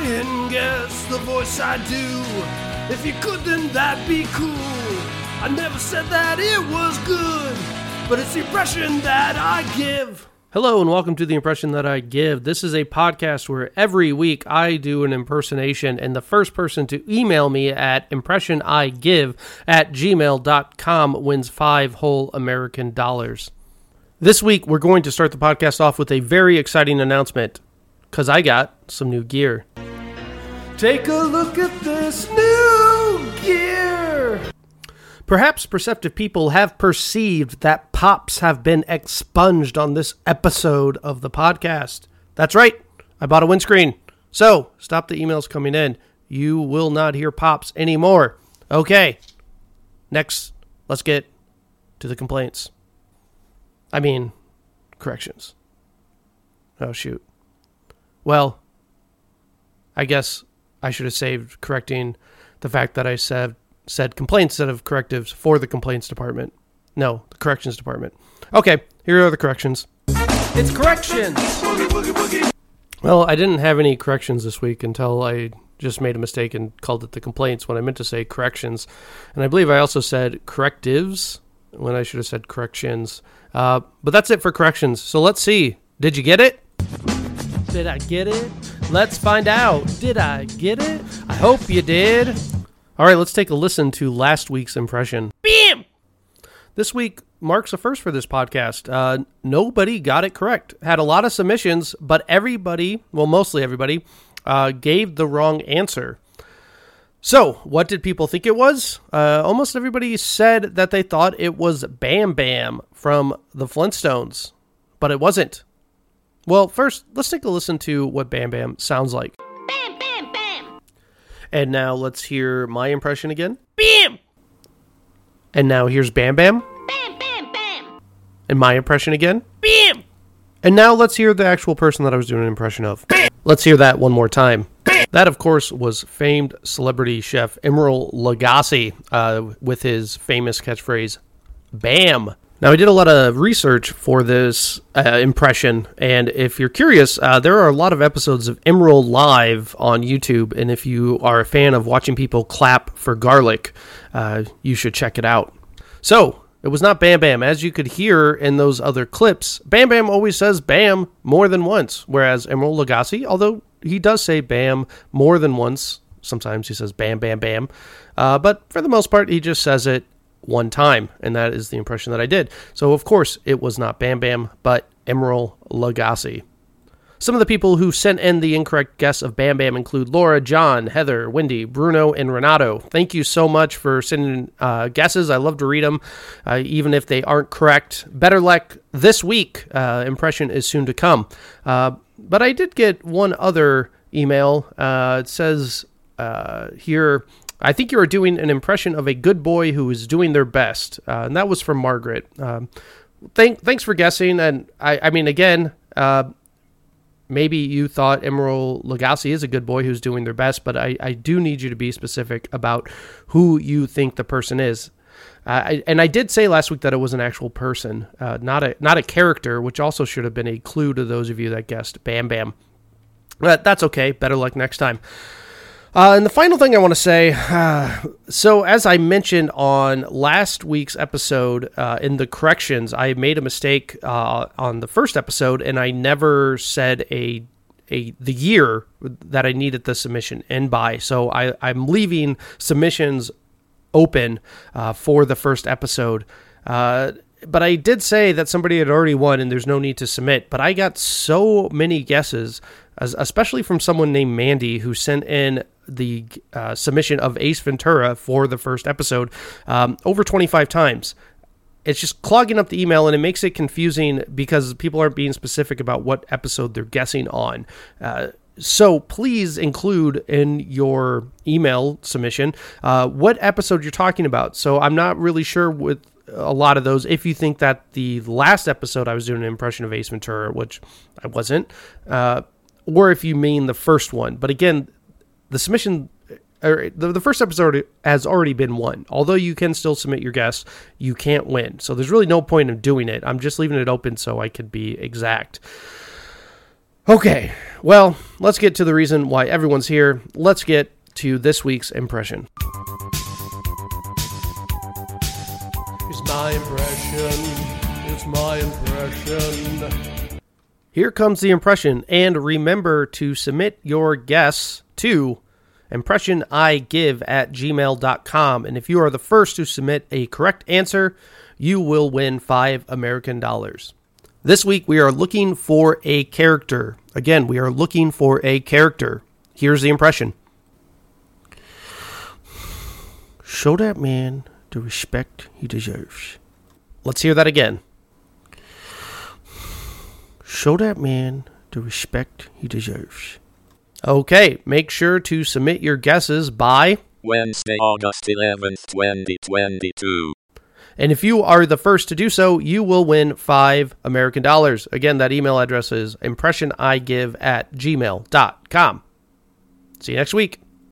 try and guess the voice I do. If you could, then that'd be cool. I never said that it was good, but it's the impression that I give. Hello, and welcome to The Impression That I Give. This is a podcast where every week I do an impersonation, and the first person to email me at impressionigive at gmail.com wins five whole American dollars. This week, we're going to start the podcast off with a very exciting announcement because I got some new gear. Take a look at this new gear. Perhaps perceptive people have perceived that pops have been expunged on this episode of the podcast. That's right, I bought a windscreen. So, stop the emails coming in. You will not hear pops anymore. Okay, next, let's get to the complaints. I mean, corrections. Oh, shoot. Well, I guess I should have saved correcting the fact that I said said complaints instead of correctives for the complaints department. No, the corrections department. Okay, here are the corrections. It's corrections. Well, I didn't have any corrections this week until I just made a mistake and called it the complaints when I meant to say corrections, and I believe I also said correctives when I should have said corrections. Uh, but that's it for corrections. So let's see. Did you get it? Did I get it? Let's find out. Did I get it? I hope you did. All right, let's take a listen to last week's impression. Bam! This week marks a first for this podcast. Uh, nobody got it correct. Had a lot of submissions, but everybody, well, mostly everybody, uh, gave the wrong answer. So, what did people think it was? Uh, almost everybody said that they thought it was Bam Bam from the Flintstones, but it wasn't. Well, first, let's take a listen to what Bam Bam sounds like. Bam, bam, bam. And now let's hear my impression again. Bam! And now here's Bam Bam. Bam, bam, bam. And my impression again. Bam! And now let's hear the actual person that I was doing an impression of. Let's hear that one more time. That, of course, was famed celebrity chef Emeril Lagasse uh, with his famous catchphrase, BAM! Now, I did a lot of research for this uh, impression, and if you're curious, uh, there are a lot of episodes of Emeril Live on YouTube, and if you are a fan of watching people clap for garlic, uh, you should check it out. So, it was not Bam Bam. As you could hear in those other clips, Bam Bam always says Bam more than once, whereas Emeril Lagasse, although he does say Bam more than once, sometimes he says Bam Bam Bam, uh, but for the most part, he just says it one time, and that is the impression that I did. So, of course, it was not Bam Bam, but Emeril Lagasse. Some of the people who sent in the incorrect guess of Bam Bam include Laura, John, Heather, Wendy, Bruno, and Renato. Thank you so much for sending uh, guesses. I love to read them, uh, even if they aren't correct. Better luck this week. Uh, impression is soon to come. Uh, but I did get one other email. Uh, it says uh, here. I think you are doing an impression of a good boy who is doing their best, uh, and that was from Margaret. Um, thank, thanks for guessing, and I, I mean, again, uh, maybe you thought Emeril Lagasse is a good boy who's doing their best, but I, I do need you to be specific about who you think the person is. Uh, and I did say last week that it was an actual person, uh, not a not a character, which also should have been a clue to those of you that guessed Bam Bam. But that's okay. Better luck next time. Uh, and the final thing I want to say uh, so, as I mentioned on last week's episode uh, in the corrections, I made a mistake uh, on the first episode and I never said a a the year that I needed the submission in by. So I, I'm leaving submissions open uh, for the first episode. Uh, but I did say that somebody had already won and there's no need to submit. But I got so many guesses, especially from someone named Mandy who sent in the uh, submission of Ace Ventura for the first episode um, over 25 times. It's just clogging up the email and it makes it confusing because people aren't being specific about what episode they're guessing on. Uh, so please include in your email submission uh, what episode you're talking about. So I'm not really sure with a lot of those if you think that the last episode I was doing an impression of Ace Ventura, which I wasn't, uh, or if you mean the first one. But again, the submission or the, the first episode has already been won. Although you can still submit your guess, you can't win. So there's really no point in doing it. I'm just leaving it open so I could be exact. Okay, Well, let's get to the reason why everyone's here. Let's get to this week's impression. It's my impression. It's my impression. Here comes the impression, and remember to submit your guess to impressionigive at gmail.com. And if you are the first to submit a correct answer, you will win five American dollars. This week we are looking for a character. Again, we are looking for a character. Here's the impression Show that man the respect he deserves. Let's hear that again. Show that man the respect he deserves. Okay, make sure to submit your guesses by. Wednesday, August 11th, 2022. And if you are the first to do so, you will win five American dollars. Again, that email address is impressionigive at gmail.com. See you next week.